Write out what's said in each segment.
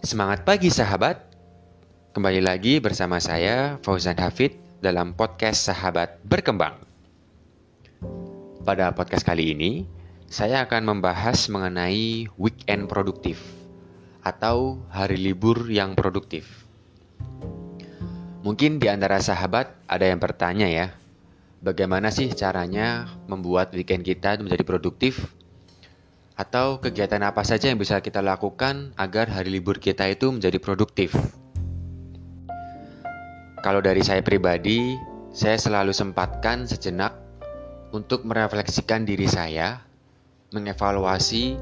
Semangat pagi sahabat. Kembali lagi bersama saya Fauzan Hafid dalam podcast Sahabat Berkembang. Pada podcast kali ini, saya akan membahas mengenai weekend produktif atau hari libur yang produktif. Mungkin di antara sahabat ada yang bertanya ya, bagaimana sih caranya membuat weekend kita menjadi produktif atau kegiatan apa saja yang bisa kita lakukan agar hari libur kita itu menjadi produktif. Kalau dari saya pribadi, saya selalu sempatkan sejenak untuk merefleksikan diri saya, mengevaluasi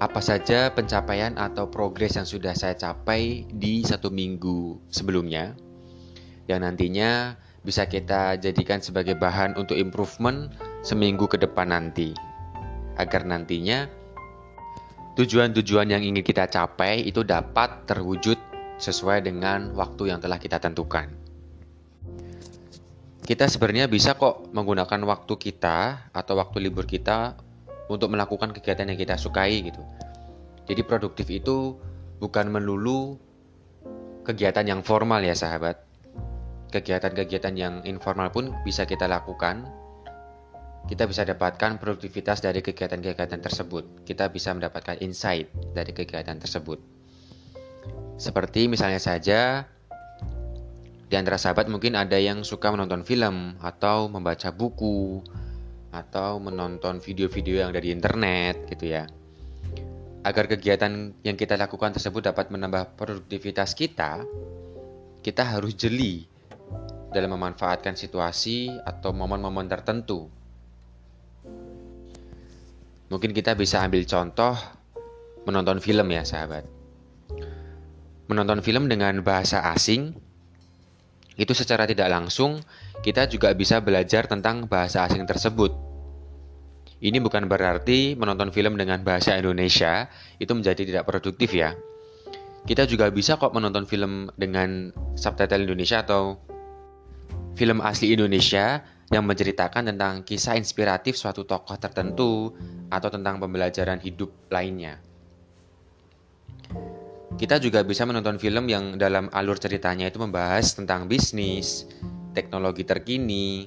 apa saja pencapaian atau progres yang sudah saya capai di satu minggu sebelumnya, yang nantinya bisa kita jadikan sebagai bahan untuk improvement seminggu ke depan nanti agar nantinya tujuan-tujuan yang ingin kita capai itu dapat terwujud sesuai dengan waktu yang telah kita tentukan. Kita sebenarnya bisa kok menggunakan waktu kita atau waktu libur kita untuk melakukan kegiatan yang kita sukai gitu. Jadi produktif itu bukan melulu kegiatan yang formal ya sahabat. Kegiatan-kegiatan yang informal pun bisa kita lakukan kita bisa dapatkan produktivitas dari kegiatan-kegiatan tersebut. Kita bisa mendapatkan insight dari kegiatan tersebut. Seperti misalnya saja, di antara sahabat mungkin ada yang suka menonton film atau membaca buku atau menonton video-video yang dari internet gitu ya. Agar kegiatan yang kita lakukan tersebut dapat menambah produktivitas kita, kita harus jeli dalam memanfaatkan situasi atau momen-momen tertentu Mungkin kita bisa ambil contoh menonton film ya sahabat. Menonton film dengan bahasa asing itu secara tidak langsung kita juga bisa belajar tentang bahasa asing tersebut. Ini bukan berarti menonton film dengan bahasa Indonesia itu menjadi tidak produktif ya. Kita juga bisa kok menonton film dengan subtitle Indonesia atau film asli Indonesia yang menceritakan tentang kisah inspiratif suatu tokoh tertentu atau tentang pembelajaran hidup lainnya. Kita juga bisa menonton film yang dalam alur ceritanya itu membahas tentang bisnis, teknologi terkini,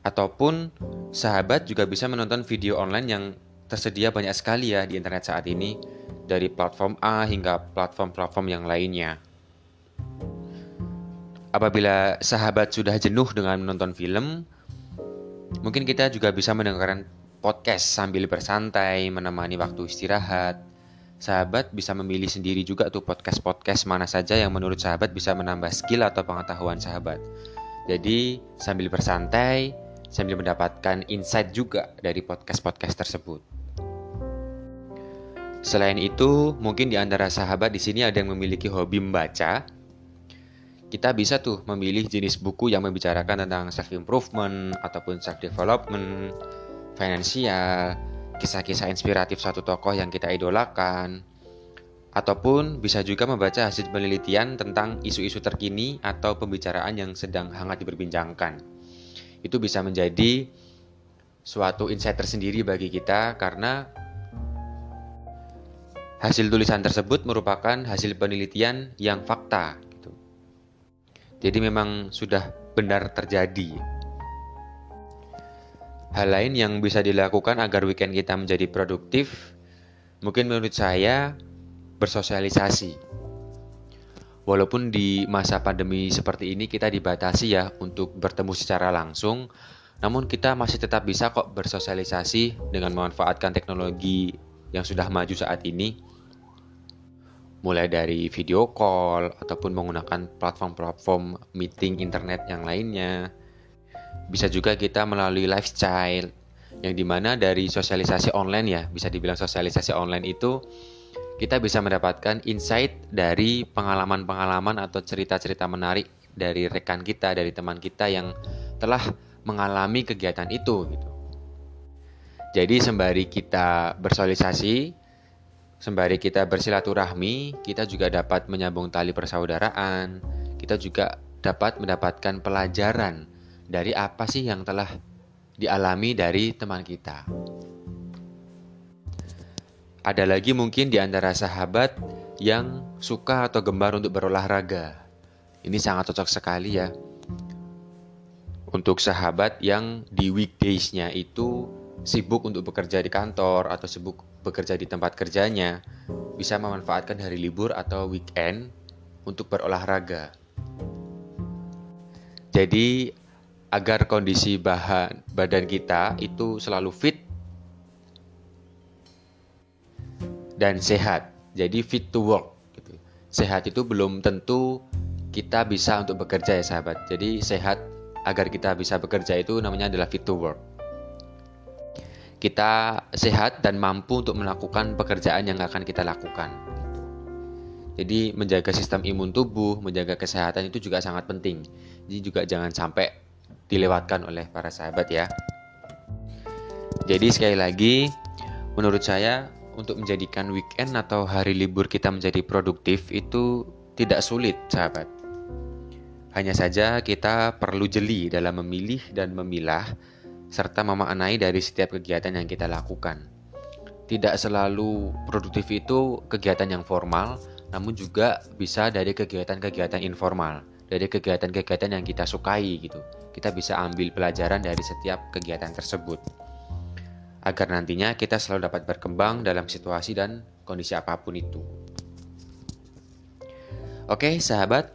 ataupun sahabat juga bisa menonton video online yang tersedia banyak sekali ya di internet saat ini dari platform A hingga platform-platform yang lainnya. Apabila sahabat sudah jenuh dengan menonton film, mungkin kita juga bisa mendengarkan podcast sambil bersantai, menemani waktu istirahat. Sahabat bisa memilih sendiri juga tuh podcast-podcast mana saja yang menurut sahabat bisa menambah skill atau pengetahuan sahabat. Jadi, sambil bersantai, sambil mendapatkan insight juga dari podcast-podcast tersebut. Selain itu, mungkin di antara sahabat di sini ada yang memiliki hobi membaca, kita bisa tuh memilih jenis buku yang membicarakan tentang self improvement ataupun self development, finansial, kisah-kisah inspiratif satu tokoh yang kita idolakan, ataupun bisa juga membaca hasil penelitian tentang isu-isu terkini atau pembicaraan yang sedang hangat diperbincangkan. Itu bisa menjadi suatu insight tersendiri bagi kita karena hasil tulisan tersebut merupakan hasil penelitian yang fakta jadi memang sudah benar terjadi. Hal lain yang bisa dilakukan agar weekend kita menjadi produktif, mungkin menurut saya bersosialisasi. Walaupun di masa pandemi seperti ini kita dibatasi ya untuk bertemu secara langsung, namun kita masih tetap bisa kok bersosialisasi dengan memanfaatkan teknologi yang sudah maju saat ini mulai dari video call ataupun menggunakan platform-platform meeting internet yang lainnya. Bisa juga kita melalui lifestyle yang di mana dari sosialisasi online ya, bisa dibilang sosialisasi online itu kita bisa mendapatkan insight dari pengalaman-pengalaman atau cerita-cerita menarik dari rekan kita, dari teman kita yang telah mengalami kegiatan itu gitu. Jadi sembari kita bersosialisasi, Sembari kita bersilaturahmi, kita juga dapat menyambung tali persaudaraan. Kita juga dapat mendapatkan pelajaran dari apa sih yang telah dialami dari teman kita. Ada lagi mungkin di antara sahabat yang suka atau gemar untuk berolahraga. Ini sangat cocok sekali ya. Untuk sahabat yang di weekdays-nya itu sibuk untuk bekerja di kantor atau sibuk bekerja di tempat kerjanya, bisa memanfaatkan hari libur atau weekend untuk berolahraga. Jadi, agar kondisi bahan badan kita itu selalu fit dan sehat. Jadi fit to work. Gitu. Sehat itu belum tentu kita bisa untuk bekerja ya sahabat. Jadi sehat agar kita bisa bekerja itu namanya adalah fit to work. Kita sehat dan mampu untuk melakukan pekerjaan yang akan kita lakukan. Jadi menjaga sistem imun tubuh, menjaga kesehatan itu juga sangat penting. Jadi juga jangan sampai dilewatkan oleh para sahabat ya. Jadi sekali lagi menurut saya untuk menjadikan weekend atau hari libur kita menjadi produktif itu tidak sulit, sahabat. Hanya saja kita perlu jeli dalam memilih dan memilah serta memaknai dari setiap kegiatan yang kita lakukan. Tidak selalu produktif itu kegiatan yang formal, namun juga bisa dari kegiatan-kegiatan informal, dari kegiatan-kegiatan yang kita sukai gitu. Kita bisa ambil pelajaran dari setiap kegiatan tersebut agar nantinya kita selalu dapat berkembang dalam situasi dan kondisi apa pun itu. Oke, sahabat,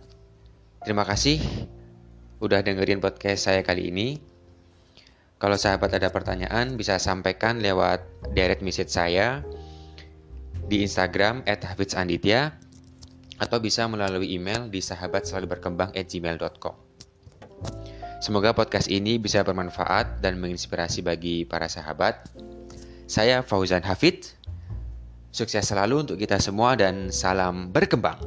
terima kasih udah dengerin podcast saya kali ini. Kalau sahabat ada pertanyaan, bisa sampaikan lewat direct message saya di Instagram @hafizanditya atau bisa melalui email di sahabat selalu berkembang gmail.com. Semoga podcast ini bisa bermanfaat dan menginspirasi bagi para sahabat. Saya Fauzan Hafid. Sukses selalu untuk kita semua dan salam berkembang.